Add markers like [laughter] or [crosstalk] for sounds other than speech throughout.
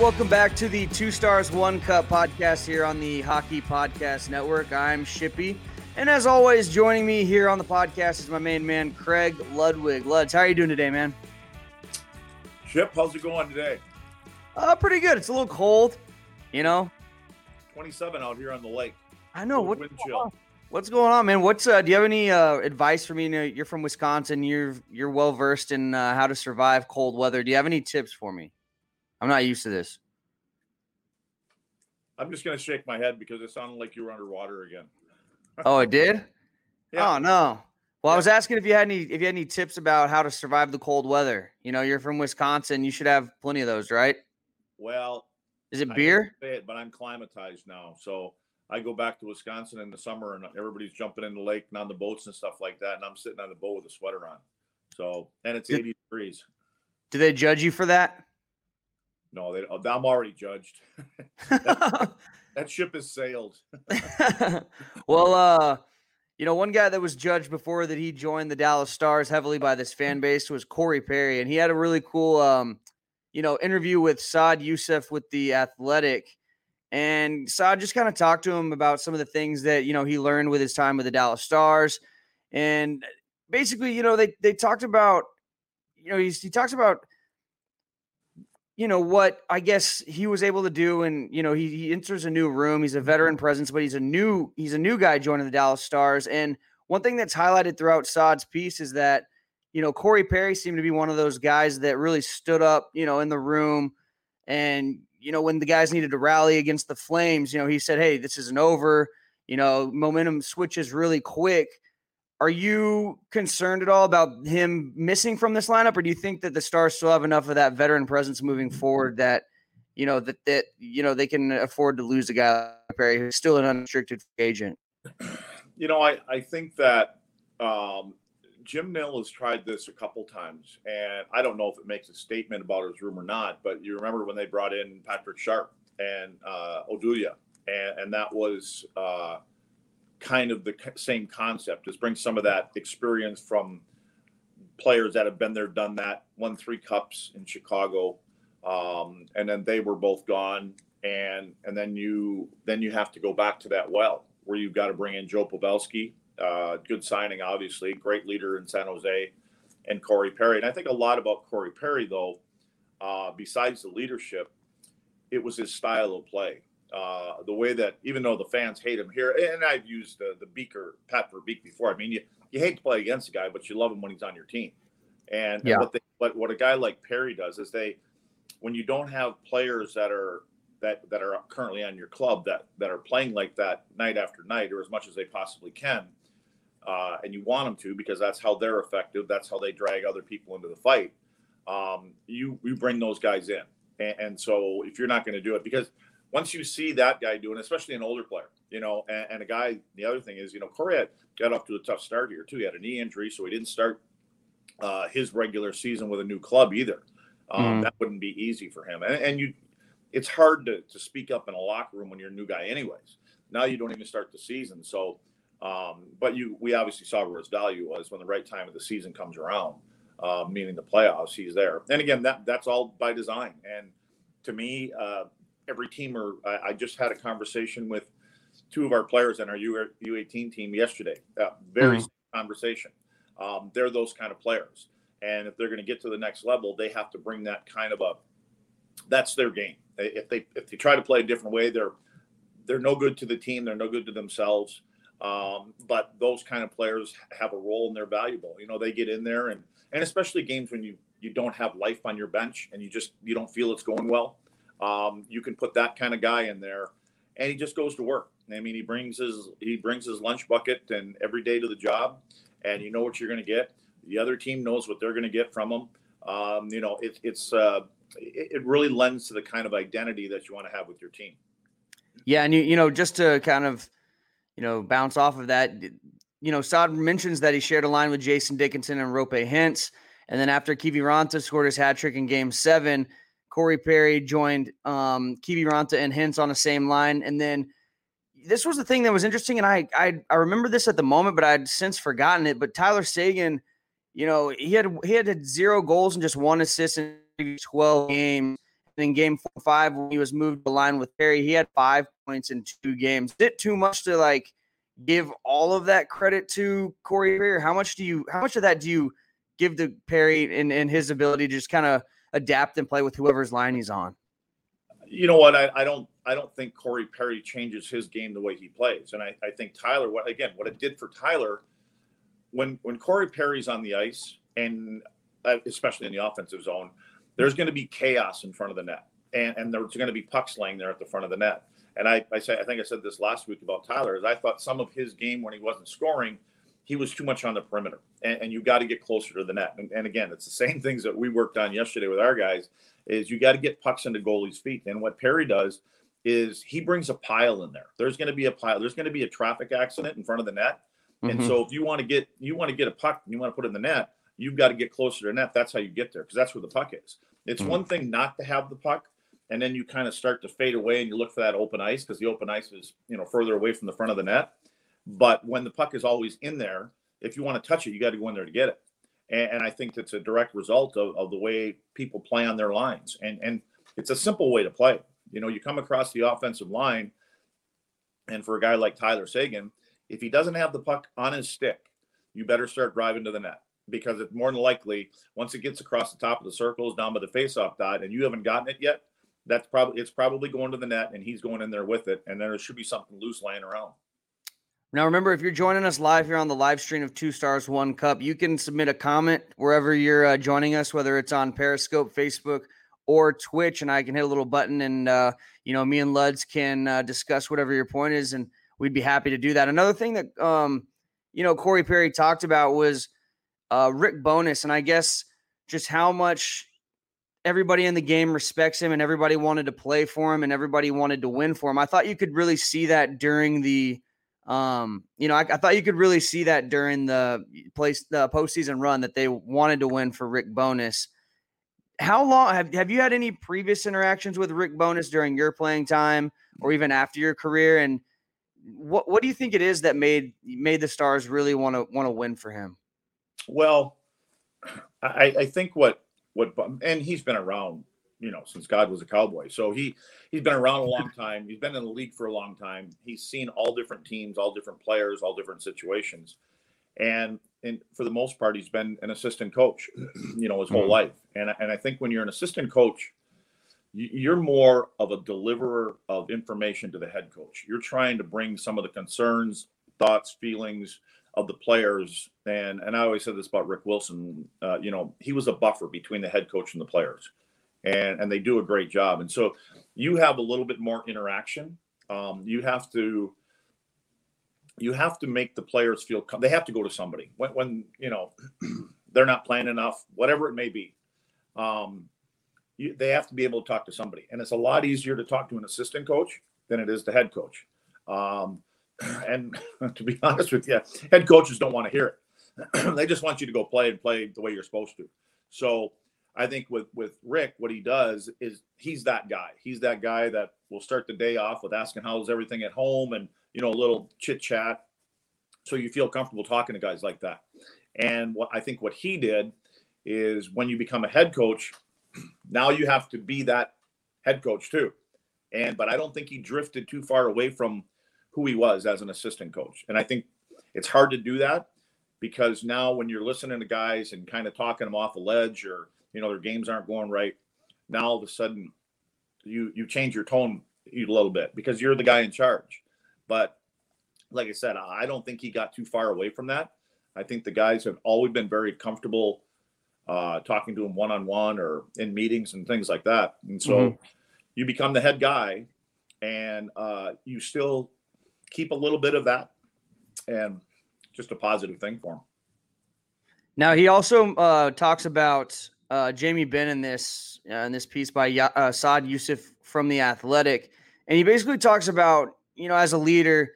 Welcome back to the Two Stars One Cup podcast here on the Hockey Podcast Network. I'm Shippy, and as always, joining me here on the podcast is my main man Craig Ludwig. Luds, how are you doing today, man? Ship, how's it going today? Uh, pretty good. It's a little cold, you know. 27 out here on the lake. I know what. Wind chill. What's going on, man? What's uh? Do you have any uh advice for me? You know, you're from Wisconsin. You're you're well versed in uh, how to survive cold weather. Do you have any tips for me? I'm not used to this. I'm just gonna shake my head because it sounded like you were underwater again. [laughs] Oh, it did. Yeah. Oh no. Well, I was asking if you had any if you had any tips about how to survive the cold weather. You know, you're from Wisconsin. You should have plenty of those, right? Well, Is it beer? it, but I'm climatized now, so I go back to Wisconsin in the summer, and everybody's jumping in the lake and on the boats and stuff like that, and I'm sitting on the boat with a sweater on. So, and it's Did- 80 degrees. Do they judge you for that? No, they, I'm already judged. [laughs] That ship has sailed. [laughs] well, uh, you know, one guy that was judged before that he joined the Dallas Stars heavily by this fan base was Corey Perry, and he had a really cool, um, you know, interview with Saad Yousuf with the Athletic, and Saad just kind of talked to him about some of the things that you know he learned with his time with the Dallas Stars, and basically, you know, they they talked about, you know, he's, he talks about you know what I guess he was able to do, and you know he, he enters a new room. He's a veteran mm-hmm. presence, but he's a new he's a new guy joining the Dallas Stars. And one thing that's highlighted throughout Saad's piece is that you know Corey Perry seemed to be one of those guys that really stood up, you know, in the room, and you know when the guys needed to rally against the Flames, you know he said, "Hey, this isn't over." You know, momentum switches really quick. Are you concerned at all about him missing from this lineup, or do you think that the Stars still have enough of that veteran presence moving forward that you know that that you know they can afford to lose a guy like Perry who's still an unrestricted agent? You know, I, I think that um, Jim Nill has tried this a couple times, and I don't know if it makes a statement about his room or not. But you remember when they brought in Patrick Sharp and uh, Oduya, and, and that was uh, kind of the same concept: is bring some of that experience from players that have been there, done that, won three cups in Chicago, um, and then they were both gone, and and then you then you have to go back to that well where you've got to bring in Joe Pavelski, uh, good signing, obviously, great leader in San Jose, and Corey Perry. And I think a lot about Corey Perry, though, uh, besides the leadership, it was his style of play. Uh, the way that, even though the fans hate him here, and I've used uh, the Beaker, Pat Verbeek before. I mean, you, you hate to play against a guy, but you love him when he's on your team. And, and Yeah. what, they, what what a guy like Perry does is they, when you don't have players that are that that are currently on your club that that are playing like that night after night or as much as they possibly can uh, and you want them to because that's how they're effective that's how they drag other people into the fight um, you you bring those guys in and, and so if you're not going to do it because once you see that guy doing especially an older player you know and, and a guy the other thing is you know Corey had got off to a tough start here too. He had a knee injury so he didn't start uh, his regular season with a new club either. Um, Mm. that wouldn't be easy for him. And, and you it's hard to, to speak up in a locker room when you're a new guy anyways. Now you don't even start the season so um, but you we obviously saw where his value was when the right time of the season comes around uh, meaning the playoffs he's there. And again that that's all by design. And to me uh, every teamer I, I just had a conversation with two of our players on our U, u18 team yesterday uh, very Mhm. conversation um, they're those kind of players and if they're going to get to the next level they have to bring that kind of a that's their game. If they if they try to play a different way, they're they're no good to the team. They're no good to themselves. Um, but those kind of players have a role and they're valuable. You know, they get in there and and especially games when you you don't have life on your bench and you just you don't feel it's going well. Um, you can put that kind of guy in there, and he just goes to work. I mean, he brings his he brings his lunch bucket and every day to the job, and you know what you're going to get. The other team knows what they're going to get from him. Um, you know, it, it's uh, it, it really lends to the kind of identity that you want to have with your team. Yeah, and you you know just to kind of you know bounce off of that, you know, Saad mentions that he shared a line with Jason Dickinson and Roope Hintz, and then after Kiviranta scored his hat trick in Game Seven, Corey Perry joined um, Kiviranta and Hintz on the same line, and then this was the thing that was interesting, and I I I remember this at the moment, but I'd since forgotten it. But Tyler Seguin, you know, he had he had zero goals and just one assist in 12 games. And in game four, five, when he was moved to line with Perry, he had five points in two games. Is it too much to like give all of that credit to Corey Perry? How much do you how much of that do you give to Perry and, and his ability to just kind of adapt and play with whoever's line he's on? You know what? I, I don't I don't think Corey Perry changes his game the way he plays. And I, I think Tyler, what again, what it did for Tyler when when Corey Perry's on the ice and uh, especially in the offensive zone, there's going to be chaos in front of the net. And, and there's going to be pucks laying there at the front of the net. And I, I say I think I said this last week about Tyler is I thought some of his game when he wasn't scoring, he was too much on the perimeter. And, and you got to get closer to the net. And, and again, it's the same [laughs] things that we worked on yesterday with our guys is you got to get pucks into goalies' feet. And what Perry does is he brings a pile in there. There's going to be a pile. There's going to be a traffic accident in front of the net. Mm-hmm. And so if you want to get you want to get a puck and you want to put it in the net, you've got to get closer to the net. That's how you get there because that's where the puck is. It's mm-hmm. one thing not to have the puck, and then you kind of start to fade away and you look for that open ice because the open ice is you know further away from the front of the net. But when the puck is always in there, if you want to touch it, you got to go in there to get it. And, and I think that's a direct result of, of the way people play on their lines. And and it's a simple way to play. You know, you come across the offensive line, and for a guy like Tyler Seguin, if he doesn't have the puck on his stick, you better start driving to the net because it's more than likely once it gets across the top of the circles down by the faceoff dot and you haven't gotten it yet, that's probably it's probably going to the net and he's going in there with it and then there should be something loose laying around. Now remember, if you're joining us live here on the live stream of Two Stars One Cup, you can submit a comment wherever you're uh, joining us, whether it's on Periscope, Facebook, or Twitch, and I can hit a little button, and uh, you know, me and Luds can uh, discuss whatever your point is, and we'd be happy to do that. Another thing that um, you know Corey Perry talked about was uh, Rick Bowness, and I guess just how much everybody in the game respects him, and everybody wanted to play for him, and everybody wanted to win for him. I thought you could really see that during the um, you know, I, I, thought you could really see that during the place the postseason run that they wanted to win for Rick Bowness. how long have, have you had any previous interactions with Rick Bowness during your playing time or even after your career? And what what do you think it is that made made the Stars really want to want to win for him? Well, I, I think what what and he's been around, you know, since God was a cowboy. So he he's been around a long time. He's been in the league for a long time. He's seen all different teams, all different players, all different situations. And and for the most part, he's been an assistant coach, you know, his whole mm-hmm. life. And and I think when you're an assistant coach, you're more of a deliverer of information to the head coach. You're trying to bring some of the concerns, thoughts, feelings of the players. And and I always said this about Rick Wilson. Uh, you know, he was a buffer between the head coach and the players, and and they do a great job. And so you have a little bit more interaction. Um, you have to you have to make the players feel com- they have to go to somebody when, when you know [clears throat] they're not playing enough whatever it may be. Um, you, they have to be able to talk to somebody. And it's a lot easier to talk to an assistant coach than it is the head coach. Um, [clears throat] and [laughs] to be honest with you head coaches don't want to hear it. [clears throat] They just want you to go play and play the way you're supposed to. So i think with with rick what he does is he's that guy he's that guy that will start the day off with asking how's everything at home and you know, a little chit chat. So you feel comfortable talking to guys like that. And what I think what he did is when you become a head coach, [clears throat] now you have to be that head coach too. And but I don't think he drifted too far away from who he was as an assistant coach. And I think it's hard to do that because now when you're listening to guys and kind of talking them off a ledge or you know their games aren't going right, now all of a sudden you you change your tone a little bit because you're the guy in charge. But like I said, I don't think he got too far away from that. I think the guys have always been very comfortable uh, talking to him one on one or in meetings and things like that. And so mm-hmm. you become the head guy. and uh, you still keep a little bit of that, and just a positive thing for him. Now he also uh, talks about uh, Jamie Benn in this uh, in this piece by uh, Saad Yousuf from the Athletic, and he basically talks about you know as a leader,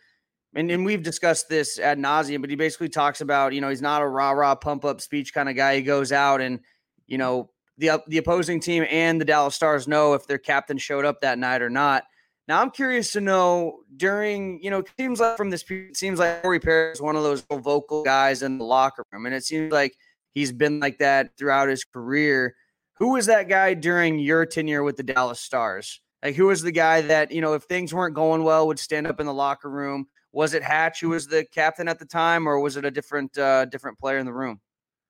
and, and we've discussed this ad nauseum, but he basically talks about you know he's not a rah rah pump up speech kind of guy. He goes out and you know the the opposing team and the Dallas Stars know if their captain showed up that night or not. Now I'm curious to know during, you know, it seems like from this it seems like Corey Perry is one of those vocal guys in the locker room. And it seems like he's been like that throughout his career. Who was that guy during your tenure with the Dallas Stars? Like who was the guy that, you know, if things weren't going well, would stand up in the locker room? Was it Hatch who was the captain at the time, or was it a different uh different player in the room?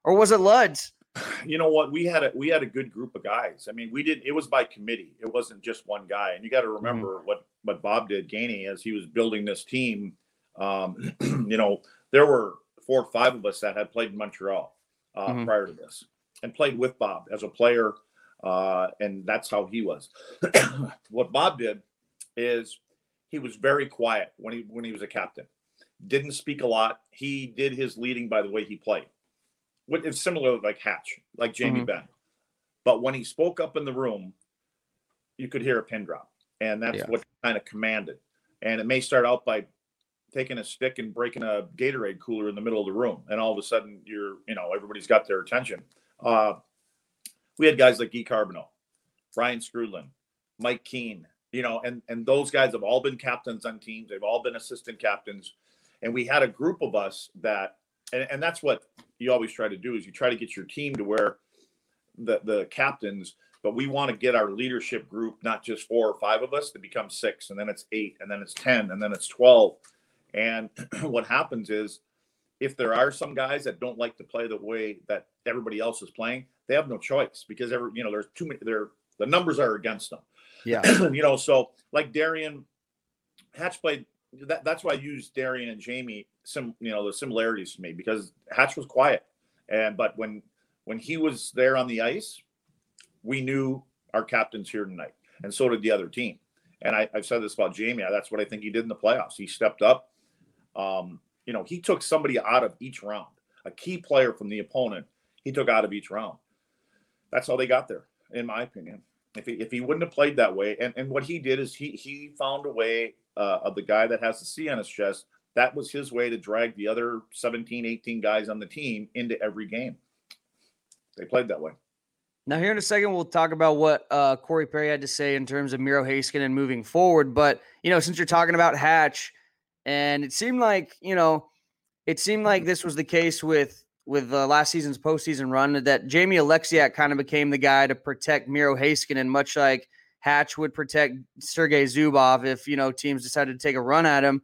Or was it Luds? [sighs] you know what we had a we had a good group of guys i mean we did it was by committee it wasn't just one guy and you got to mm-hmm. remember mm-hmm. what what bob did gainey as he was building this team um, [clears throat] you know there were four or five of us that had played in montreal uh, mm-hmm. prior to this and played with bob as a player uh, and that's how he was [coughs] what bob did is he was very quiet when he when he was a captain didn't speak a lot he did his leading by the way he played it's similar to like Hatch, like Jamie mm-hmm. Benn. But when he spoke up in the room, you could hear a pin drop. And that's yeah. what kind of commanded. And it may start out by taking a stick and breaking a Gatorade cooler in the middle of the room. And all of a sudden you're, you know, everybody's got their attention. Uh, we had guys like Guy Carbonneau, Brian Skrudland, Mike Keane, you know, and and those guys have all been captains on teams. They've all been assistant captains. And we had a group of us that and, and that's what you always try to do is you try to get your team to where the the captains but we want to get our leadership group not just four or five of us to become six and then it's eight and then it's 10 and then it's 12 and [clears throat] what happens is if there are some guys that don't like to play the way that everybody else is playing they have no choice because every you know there's too many there the numbers are against them yeah [clears throat] you know so like derian hatch played that, that's why I use Derian and Jamie some you know the similarities to me because Hatch was quiet and but when when he was there on the ice, we knew our captain's here tonight, and so did the other team. And I, have said this about Jamie. That's what I think he did in the playoffs. He stepped up. Um, you know, he took somebody out of each round, a key player from the opponent. He took out of each round. That's how they got there, in my opinion. If he, if he wouldn't have played that way, and, and what he did is he he found a way uh, of the guy that has the C on his chest, that was his way to drag the other 17, 18 guys on the team into every game. They played that way. Now, here in a second, we'll talk about what uh, Corey Perry had to say in terms of Miro Heiskanen and moving forward. But, you know, since you're talking about Hatch, and it seemed like, you know, it seemed like this was the case with with uh, last season's postseason run that Jamie Oleksiak kind of became the guy to protect Miro Heiskanen, much like – Hatch would protect Sergei Zubov if you know teams decided to take a run at him.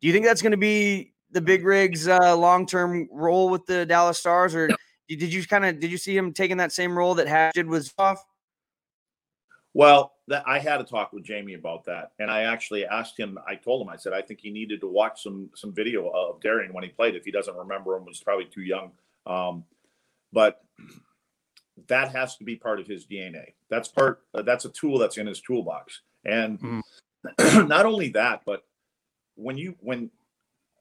Do you think that's going to be the big rigs uh, long term role with the Dallas Stars, or did you kind of did you see him taking that same role that Hatch did with Zubov? Well, that, I had a talk with Jamie about that, and I actually asked him. I told him I said I think he needed to watch some some video of Derian when he played. If he doesn't remember him, was probably too young. Um, but that has to be part of his DNA. That's part. Uh, that's a tool that's in his toolbox. And mm. [clears throat] not only that, but when you when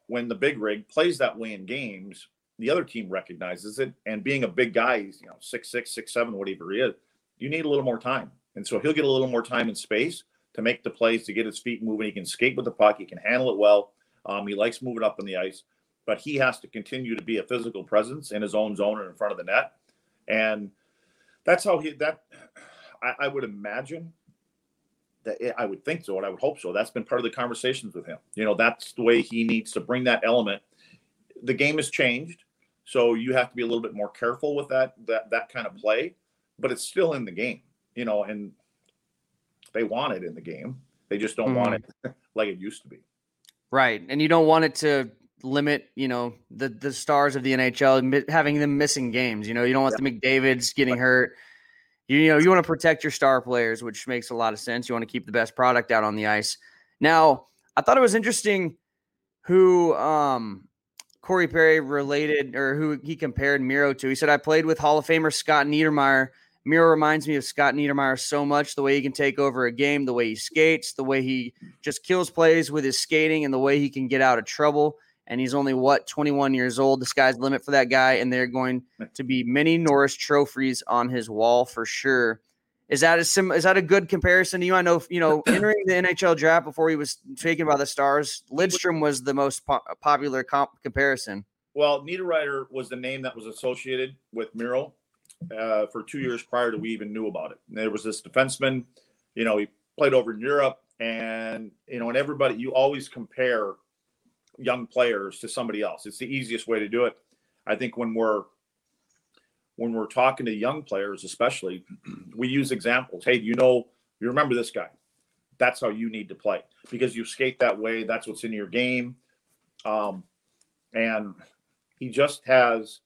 when the big rig plays that way in games, the other team recognizes it. And being a big guy, he's you know six six six seven, whatever he is, you need a little more time. And so he'll get a little more time and space to make the plays, to get his feet moving. He can skate with the puck. He can handle it well. Um, he likes moving up on the ice, but he has to continue to be a physical presence in his own zone and in front of the net. And that's how he that I, I would imagine that it, I would think so, and I would hope so. That's been part of the conversations with him. You know, that's the way he needs to bring that element. The game has changed, so you have to be a little bit more careful with that that that kind of play, but it's still in the game. You know, and they want it in the game. They just don't mm. want mm-hmm. it like it used to be. Right, and you don't want it to limit, you know, the the stars of the NHL having them missing games. You know, you don't want yeah. the McDavid's getting hurt. You, you know, you want to protect your star players, which makes a lot of sense. You want to keep the best product out on the ice. Now, I thought it was interesting who um Corey Perry related or who he compared Miro to. He said, I played with Hall of Famer Scott Niedermayer Miro reminds me of Scott Niedermayer so much. The way he can take over a game, the way he skates, the way he just kills plays with his skating, and the way he can get out of trouble. And he's only what 21 years old. The sky's the limit for that guy, and they're going to be many Norris trophies on his wall for sure. Is that a sim? Is that a good comparison to you? I know you know [clears throat] entering the NHL draft before he was taken by the Stars. Lidstrom was the most po- popular comp- comparison. Well, Niederreiter was the name that was associated with Miro uh, for two years prior to we even knew about it. And there was this defenseman, you know, he played over in Europe, and you know, and everybody, you always compare young players to somebody else. It's the easiest way to do it. I think when we're when we're talking to young players, especially, [clears throat] we use examples. Hey, you know, you remember this guy. That's how you need to play because you skate that way. That's what's in your game. Um, and he just has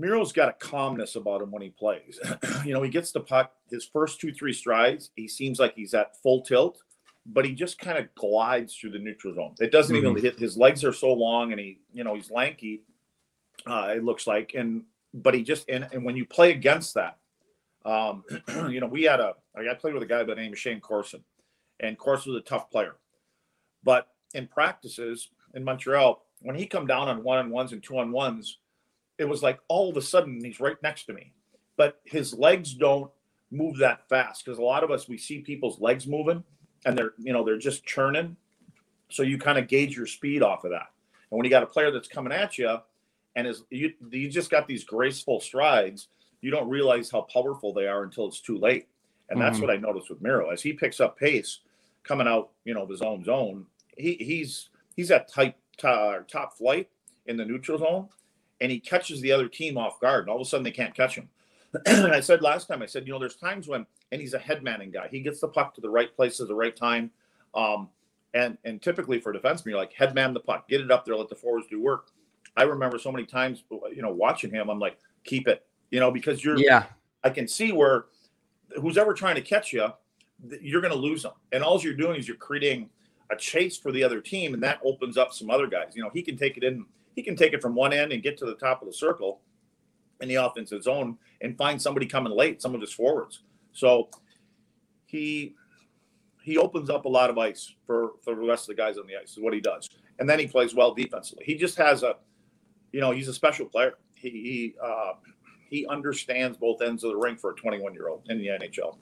Miro's got a calmness about him when he plays. [clears throat] you know, he gets the puck, his first two, three strides, he seems like he's at full tilt, but he just kind of glides through the neutral zone. It doesn't mm-hmm. even hit his legs are so long and he, you know, he's lanky, uh, it looks like. And but he just and, and when you play against that, um, [clears throat] you know, we had a I played with a guy by the name of Shayne Corson, and Corson was a tough player. But in practices in Montreal, when he come down on one on ones and two on ones, it was like all of a sudden he's right next to me. But his legs don't move that fast because a lot of us we see people's legs moving and they're you know they're just churning. So you kind of gauge your speed off of that. And when you got a player that's coming at you, and is you you just got these graceful strides. You don't realize how powerful they are until it's too late. And that's mm-hmm. what I noticed with Miro as he picks up pace coming out, you know, of his own zone. He he's he's at tight uh, top flight in the neutral zone, and he catches the other team off guard, and all of a sudden they can't catch him. [clears throat] and I said last time, I said, you know, there's times when, and he's a head manning guy. He gets the puck to the right place at the right time. Um, and and typically for defenseman, you're like head man the puck, get it up there, let the forwards do work. I remember so many times, you know, watching him, I'm like, keep it, you know, because you're, yeah, I can see where who's ever trying to catch you, you're going to lose them. And all you're doing is you're creating a chase for the other team, and that opens up some other guys. You know, he can take it in, he can take it from one end and get to the top of the circle in the offensive zone and find somebody coming late, some of his forwards. So he he opens up a lot of ice for for the rest of the guys on the ice. Is what he does, and then he plays well defensively. He just has a you know, he's a special player. He he, uh, he understands both ends of the ring for a 21 year old in the NHL.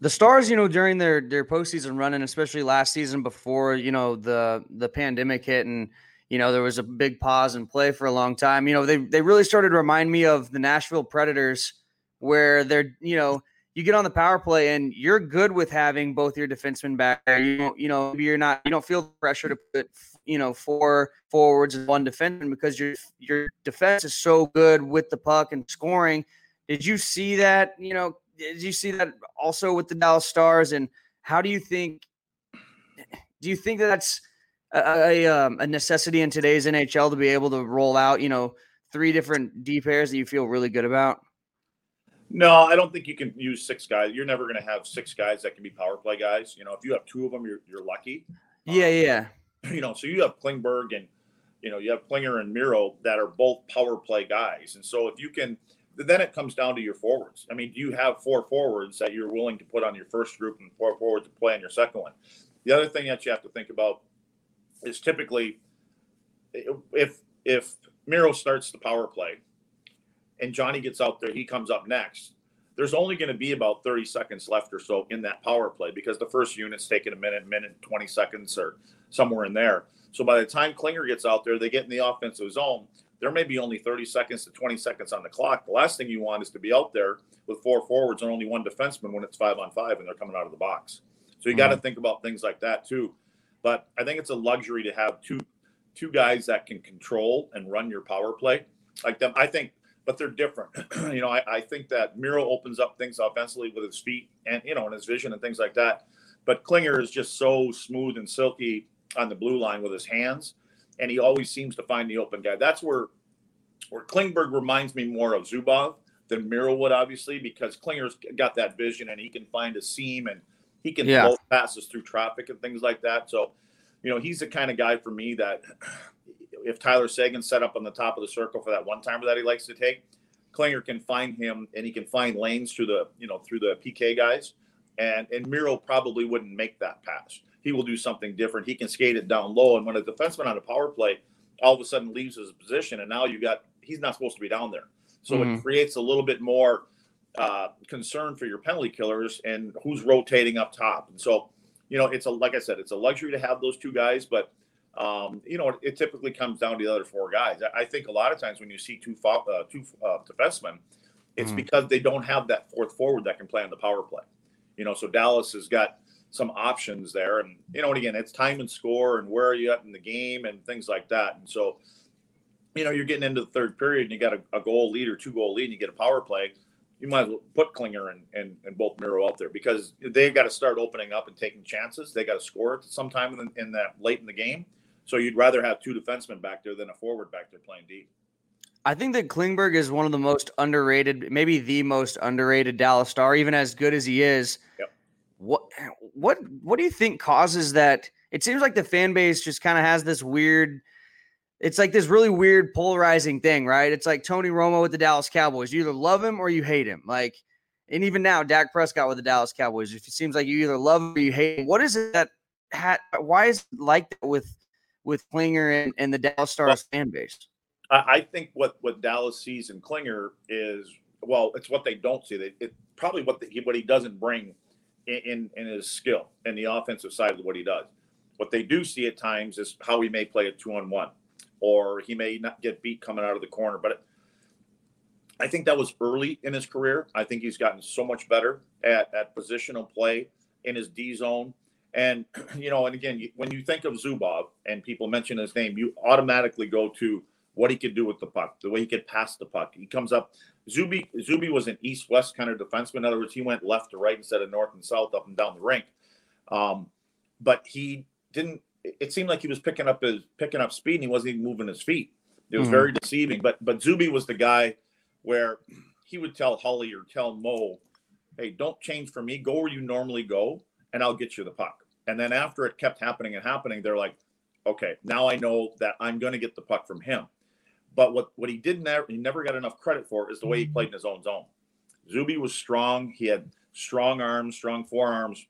The Stars, you know, during their their postseason run, and especially last season before you know the the pandemic hit, and you know there was a big pause in play for a long time. You know, they they really started to remind me of the Nashville Predators, where they're you know you get on the power play and you're good with having both your defensemen back there. You you know, maybe you're not, you don't feel the pressure to put, you know, four forwards and one defenseman because your your defense is so good with the puck and scoring. Did you see that? You know, did you see that also with the Dallas Stars? And how do you think? Do you think that that's a, a, um, a necessity in today's NHL to be able to roll out, you know, three different D pairs that you feel really good about? No, I don't think you can use six guys. You're never going to have six guys that can be power play guys. You know, if you have two of them, you're you're lucky. Yeah, um, yeah. [clears throat] You know, so you have Klingberg and you know you have Klinger and Miro that are both power play guys, and so if you can, then it comes down to your forwards. I mean, do you have four forwards that you're willing to put on your first group and four forwards to play on your second one? The other thing that you have to think about is typically if if Miro starts the power play and Johnny gets out there, he comes up next. There's only going to be about 30 seconds left or so in that power play because the first unit's taking a minute, minute, 20 seconds or somewhere in there. So by the time Klinger gets out there, they get in the offensive zone. There may be only 30 seconds to 20 seconds on the clock. The last thing you want is to be out there with four forwards and only one defenseman when it's five on five and they're coming out of the box. So you mm-hmm. got to think about things like that too. But I think it's a luxury to have two two guys that can control and run your power play like them. I think but they're different. [clears throat] you know, I, I, think that Miro opens up things offensively with his feet and you know, and his vision and things like that. But Klinger is just so smooth and silky on the blue line with his hands, and he always seems to find the open guy. That's where where Klingberg reminds me more of Zubov than Miro would, obviously, because Klinger's got that vision and he can find a seam and he can yeah. passes through traffic and things like that. So, you know, he's the kind of guy for me that if Tyler Seguin set up on the top of the circle for that one timer that he likes to take, Klinger can find him and he can find lanes through the you know through the PK guys, and and Miro probably wouldn't make that pass. He will do something different. He can skate it down low, and when a defenseman on a power play all of a sudden leaves his position, and now you got he's not supposed to be down there. So mm-hmm. it creates a little bit more uh, concern for your penalty killers and who's rotating up top. And so, you know, it's a like I said, it's a luxury to have those two guys, but um, you know, it, typically comes down to the other four guys. I, I think a lot of times when you see two uh, two uh, defensemen, it's mm. because they don't have that fourth forward that can play on the power play. You know, so Dallas has got some options there, and you know, and again, it's time and score and where are you at in the game and things like that. And so, you know, you're getting into the third period and you got a, a goal lead or two goal lead, and you get a power play. You might as well put Klinger and, and, and both Miro out there because they've got to start opening up and taking chances. They got to score sometime in, in that late in the game so you'd rather have two defensemen back there than a forward back there playing deep. I think that Klingberg is one of the most underrated, maybe the most underrated Dallas Star, even as good as he is. Yep. What what what do you think causes that? It seems like the fan base just kind of has this weird. It's like this really weird polarizing thing, right? It's like Tony Romo with the Dallas Cowboys. You either love him or you hate him. Like, and even now, Dak Prescott with the Dallas Cowboys. It seems like you either love him or you hate him. What is it that? Hat why is it like that with with Klinger and, and the Dallas Stars well, fan base? I think what what Dallas sees in Klinger is well, it's what they don't see. They, it probably what the, what he doesn't bring in, in, in his skill and the offensive side of what he does. What they do see at times is how he may play a two on one, or he may not get beat coming out of the corner. But I think that was early in his career. I think he's gotten so much better at, at positional play in his D zone and [clears throat] you know, and again, when you think of Zubov and people mention his name, you automatically go to what he could do with the puck, the way he could pass the puck. He comes up. Zuby Zuby was an east-west kind of defenseman. In other words, he went left to right instead of north and south, up and down the rink. Um, but he didn't. It seemed like he was picking up his picking up speed, and he wasn't even moving his feet. It was mm-hmm. very deceiving. But but Zuby was the guy where he would tell Holly or tell Mo, "Hey, don't change for me. Go where you normally go, and I'll get you the puck." And then after it kept happening and happening, they're like, okay, now I know that I'm going to get the puck from him. But what, what he did never he never got enough credit for is the way he played in his own zone. Zuby was strong. He had strong arms, strong forearms.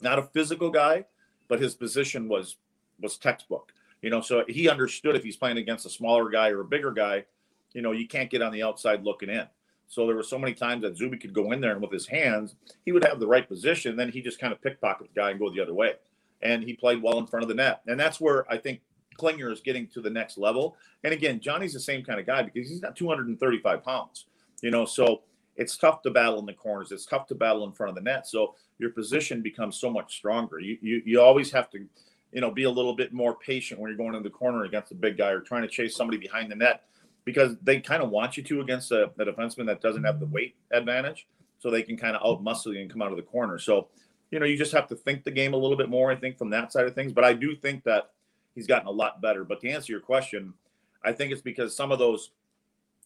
Not a physical guy, but his position was was textbook. You know, so he understood if he's playing against a smaller guy or a bigger guy, you know, you can't get on the outside looking in. So there were so many times that Zuby could go in there and with his hands, he would have the right position. Then he just kind of pickpocket the guy and go the other way. And he played well in front of the net. And that's where I think Klinger is getting to the next level. And again, Johnny's the same kind of guy because he's not 235 pounds, you know, so it's tough to battle in the corners. It's tough to battle in front of the net. So your position becomes so much stronger. You, you, you always have to, you know, be a little bit more patient when you're going in the corner against a big guy or trying to chase somebody behind the net because they kind of want you to against a, a defenseman that doesn't have the weight advantage, so they can kind of outmuscle you and come out of the corner. So, you know, you just have to think the game a little bit more. I think from that side of things, but I do think that he's gotten a lot better. But to answer your question, I think it's because some of those,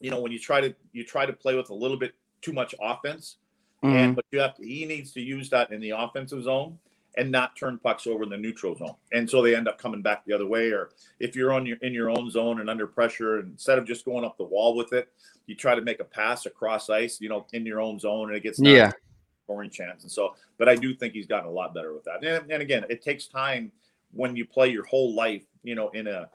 you know, when you try to you try to play with a little bit too much offense, mm-hmm. and but you have to, he needs to use that in the offensive zone and not turn pucks over in the neutral zone. And so they end up coming back the other way. Or if you're on your in your own zone and under pressure, instead of just going up the wall with it, you try to make a pass across ice, you know, in your own zone, and it gets yeah scoring chance. And so, but I do think he's gotten a lot better with that. And, and again, it takes time when you play your whole life, you know, in a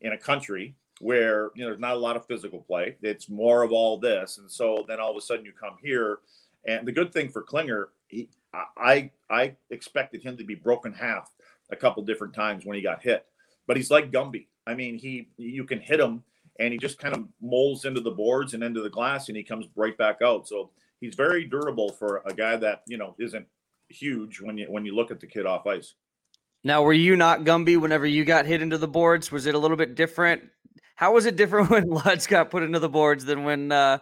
in a country where you know there's not a lot of physical play. It's more of all this, and so then all of a sudden you come here. And the good thing for Klinger, he, I I expected him to be broken half a couple different times when he got hit, but he's like Gumby. I mean, he you can hit him and he just kind of molds into the boards and into the glass and he comes right back out. So he's very durable for a guy that you know isn't huge when you when you look at the kid off ice. Now, were you not Gumby whenever you got hit into the boards? Was it a little bit different? How was it different [laughs] when Luds got put into the boards than when uh,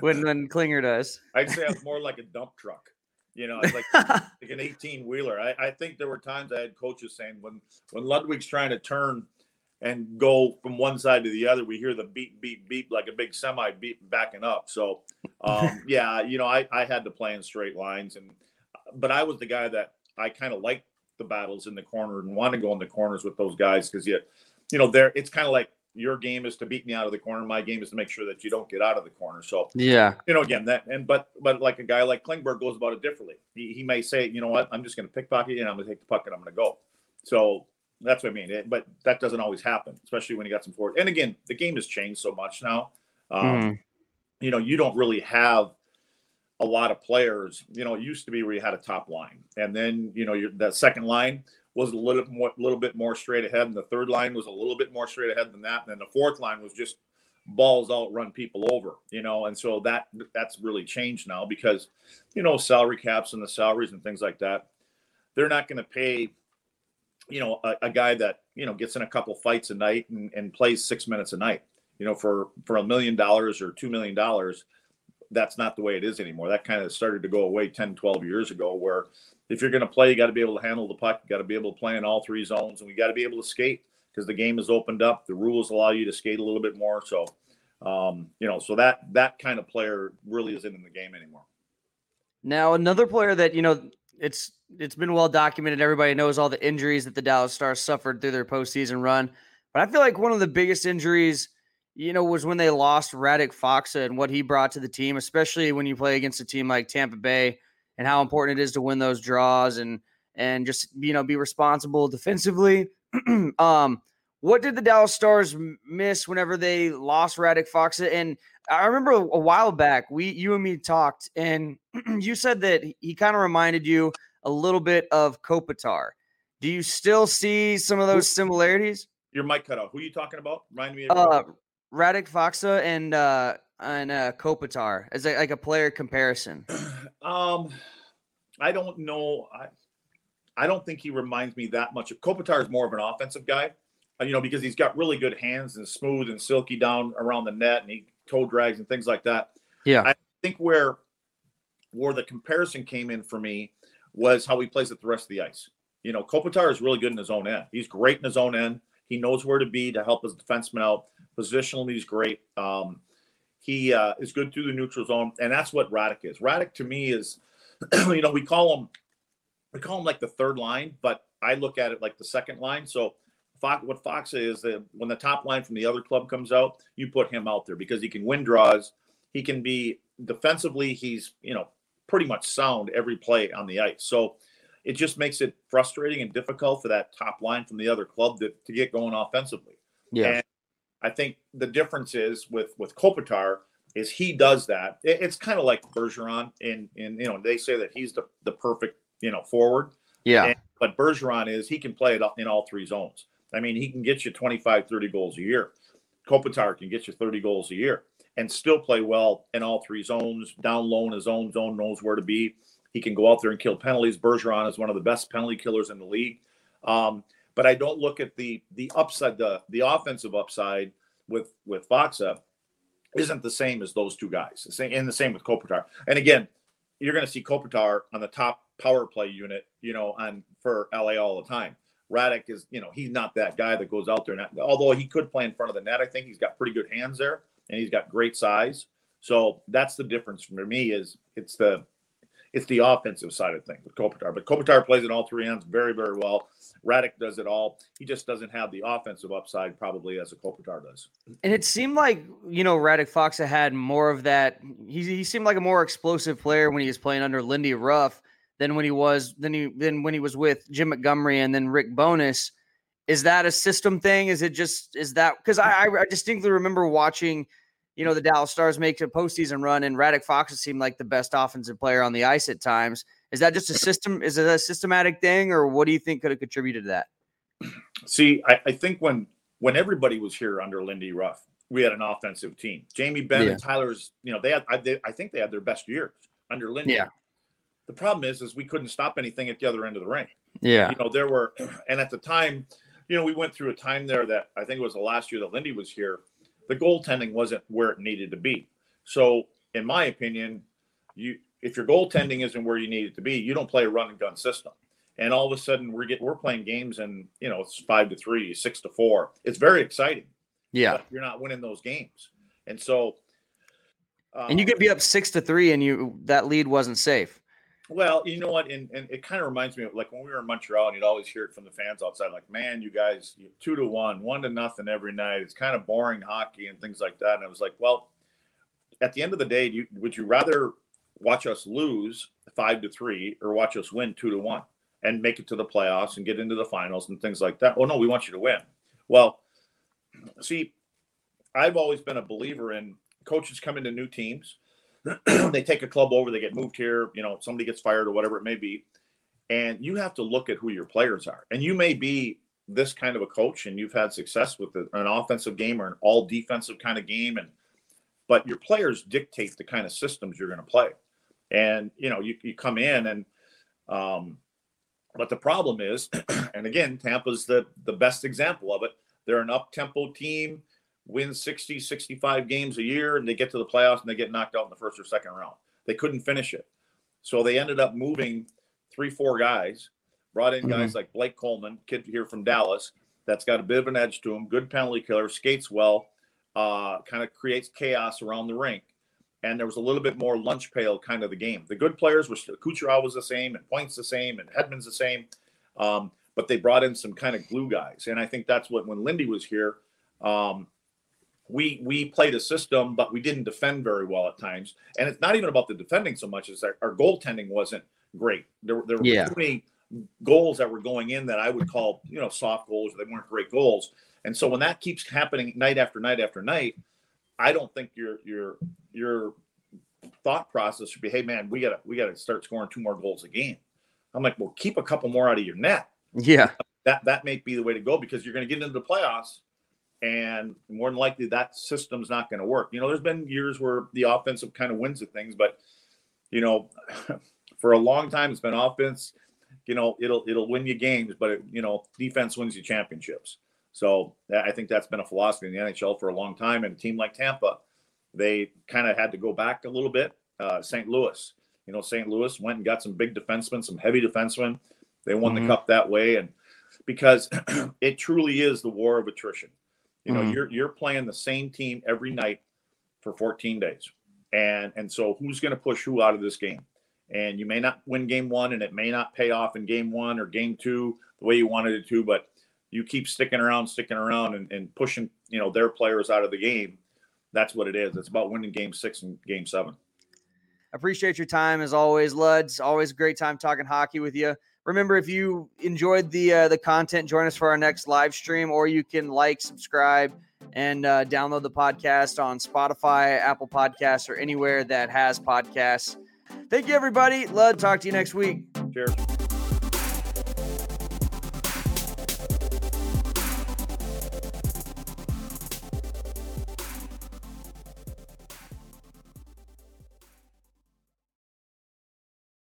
when [laughs] when Klinger does? I'd say it's more like a dump truck. You know, it's like, [laughs] like an 18 wheeler. I, I think there were times I had coaches saying when when Ludwig's trying to turn and go from one side to the other, we hear the beep, beep, beep like a big semi beep backing up. So, um, yeah, you know, I, I had to play in straight lines, and but I was the guy that I kind of liked the battles in the corner and want to go in the corners with those guys because you, you know, there it's kind of like your game is to beat me out of the corner. My game is to make sure that you don't get out of the corner. So yeah, you know, again that and but but like a guy like Klingberg goes about it differently. He, he may say, you know what, I'm just going to pickpocket you and I'm going to take the puck and I'm going to go. So that's what I mean. It, but that doesn't always happen, especially when you got some forward. And again, the game has changed so much now. Um, mm. You know, you don't really have a lot of players. You know, it used to be where you had a top line, and then you know your that second line was a little more, little bit more straight ahead, and the third line was a little bit more straight ahead than that, and then the fourth line was just balls out, run people over. You know, and so that that's really changed now because you know salary caps and the salaries and things like that. They're not going to pay you know, a, a, guy that you know gets in a couple fights a night and, and plays six minutes a night, you know, for for a million dollars or two million dollars, that's not the way it is anymore. That kind of started to go away 10, 12 years ago, where if you're going to play, you got to be able to handle the puck, you got to be able to play in all three zones, and we got to be able to skate because the game is opened up. The rules allow you to skate a little bit more. So, um, you know, so that that kind of player really isn't in the game anymore. Now, another player that you know it's it's been well documented. Everybody knows all the injuries that the Dallas Stars suffered through their postseason run. But I feel like one of the biggest injuries, you know, was when they lost Radek Faksa and what he brought to the team, especially when you play against a team like Tampa Bay and how important it is to win those draws and and just you know be responsible defensively. [clears throat] um, what did the Dallas Stars miss whenever they lost Radek Faksa? And I remember a while back, we you and me talked, and [clears throat] you said that he kind of reminded you a little bit of Kopitar. Do you still see some of those similarities? Your mic cut off. Who are you talking about? Remind me of uh, Radek Faksa and uh and uh Kopitar as a, like a player comparison. [clears throat] um I don't know. I I don't think he reminds me that much of Kopitar is more of an offensive guy. Uh, you know, because he's got really good hands and smooth and silky down around the net and he toe drags and things like that. Yeah. I think where where the comparison came in for me was how he plays at the rest of the ice. You know, Kopitar is really good in his own end. He's great in his own end. He knows where to be to help his defenseman out. Positionally, he's great. Um, he uh, is good through the neutral zone, and that's what Radek is. Radek to me is, [clears throat] you know, we call him we call him like the third line, but I look at it like the second line. So Fox, what Fox is that when the top line from the other club comes out, you put him out there because he can win draws. He can be defensively. He's you know pretty much sound every play on the ice. So it just makes it frustrating and difficult for that top line from the other club to, to get going offensively. Yeah. And I think the difference is with with Kopitar is he does that. It, it's kind of like Bergeron in in you know they say that he's the the perfect you know forward. Yeah. And, but Bergeron is he can play it in all three zones. I mean, he can get you 25, 30 goals a year. Kopitar can get you 30 goals a year and still play well in all three zones, down low in his own zone, knows where to be. He can go out there and kill penalties. Bergeron is one of the best penalty killers in the league. Um, but I don't look at the the upside, the the offensive upside with with Faksa isn't the same as those two guys. The same, and the same with Kopitar. And again, you're going to see Kopitar on the top power play unit, you know, on for LA all the time. Radek is, you know, he's not that guy that goes out there. And although he could play in front of the net, I think he's got pretty good hands there, and he's got great size. So that's the difference for me. Is it's the it's the offensive side of things with Kopitar. But Kopitar plays in all three ends very, very well. Radek does it all. He just doesn't have the offensive upside probably as a Kopitar does. And it seemed like, you know, Radek Faksa had more of that. He, he seemed like a more explosive player when he was playing under Lindy Ruff than when he was than he than when he was with Jim Montgomery and then Rick Bowness. Is that a system thing? Is it just is that because I, I distinctly remember watching, you know, the Dallas Stars make a postseason run and Radek Fox seemed like the best offensive player on the ice at times. Is that just a system? Is it a systematic thing, or what do you think could have contributed to that? See, I, I think when when everybody was here under Lindy Ruff, we had an offensive team. Jamie Benn yeah. and Tyler's, you know, they had I, they, I think they had their best years under Lindy. Yeah. The problem is, is we couldn't stop anything at the other end of the ring. Yeah. You know, there were, [clears throat] and at the time, you know, we went through a time there that I think it was the last year that Lindy was here. The goaltending wasn't where it needed to be. So, in my opinion, you if your goaltending isn't where you need it to be, you don't play a run and gun system. And all of a sudden, we're get we're playing games and you know it's five to three, six to four. It's very exciting. Yeah, you're not winning those games, and so. Um, and you could be up six to three, and you that lead wasn't safe. Well, you know what, and, and it kind of reminds me of like when we were in Montreal, and you'd always hear it from the fans outside, like, "Man, you guys, two to one, one to nothing every night. It's kind of boring hockey and things like that." And I was like, "Well, at the end of the day, you, would you rather watch us lose five to three or watch us win two to one and make it to the playoffs and get into the finals and things like that?" Well, no, we want you to win. Well, see, I've always been a believer in coaches come into new teams [clears throat] they take a club over, they get moved here, you know, somebody gets fired or whatever it may be. And you have to look at who your players are. And you may be this kind of a coach and you've had success with an offensive game or an all defensive kind of game. And, but your players dictate the kind of systems you're going to play. And, you know, you, you come in and, um, but the problem is, [clears throat] and again, Tampa's the, the best example of it. They're an up tempo team win 60, 65 games a year, and they get to the playoffs and they get knocked out in the first or second round. They couldn't finish it. So they ended up moving three, four guys, brought in guys mm-hmm. like Blake Coleman, kid here from Dallas, that's got a bit of an edge to him, good penalty killer, skates well, uh, kind of creates chaos around the rink. And there was a little bit more lunch pail kind of the game. The good players were Kucherov was the same, and Points the same, and Hedman's the same. Um, but they brought in some kind of glue guys. And I think that's what when Lindy was here, um, we we played a system, but we didn't defend very well at times. And it's not even about the defending so much as our, our goaltending wasn't great. There, there were yeah. too many goals that were going in that I would call, you know, soft goals. They weren't great goals. And so when that keeps happening night after night after night, I don't think your your your thought process should be, hey man, we gotta we gotta start scoring two more goals a game. I'm like, well, keep a couple more out of your net. Yeah. That that may be the way to go because you're gonna get into the playoffs and more than likely that system's not going to work. You know, there's been years where the offensive kind of wins at things, but you know, [laughs] for a long time it's been offense. You know, it'll it'll win you games, but it, you know, defense wins you championships. So I think that's been a philosophy in the NHL for a long time. And a team like Tampa, they kind of had to go back a little bit. Uh, St. Louis, you know, St. Louis went and got some big defensemen, some heavy defensemen. They won mm-hmm. the cup that way, and because [clears throat] it truly is the war of attrition. You know, mm-hmm. you're you're playing the same team every night for 14 days. And and so who's going to push who out of this game? And you may not win game 1 and it may not pay off in game 1 or game 2 the way you wanted it to, but you keep sticking around, sticking around and, and pushing, you know, their players out of the game. That's what it is. It's about winning game 6 and game 7. Appreciate your time as always, Luds. Always a great time talking hockey with you. Remember, if you enjoyed the uh, the content, join us for our next live stream, or you can like, subscribe, and uh, download the podcast on Spotify, Apple Podcasts, or anywhere that has podcasts. Thank you, everybody. Love talk to you next week. Cheers.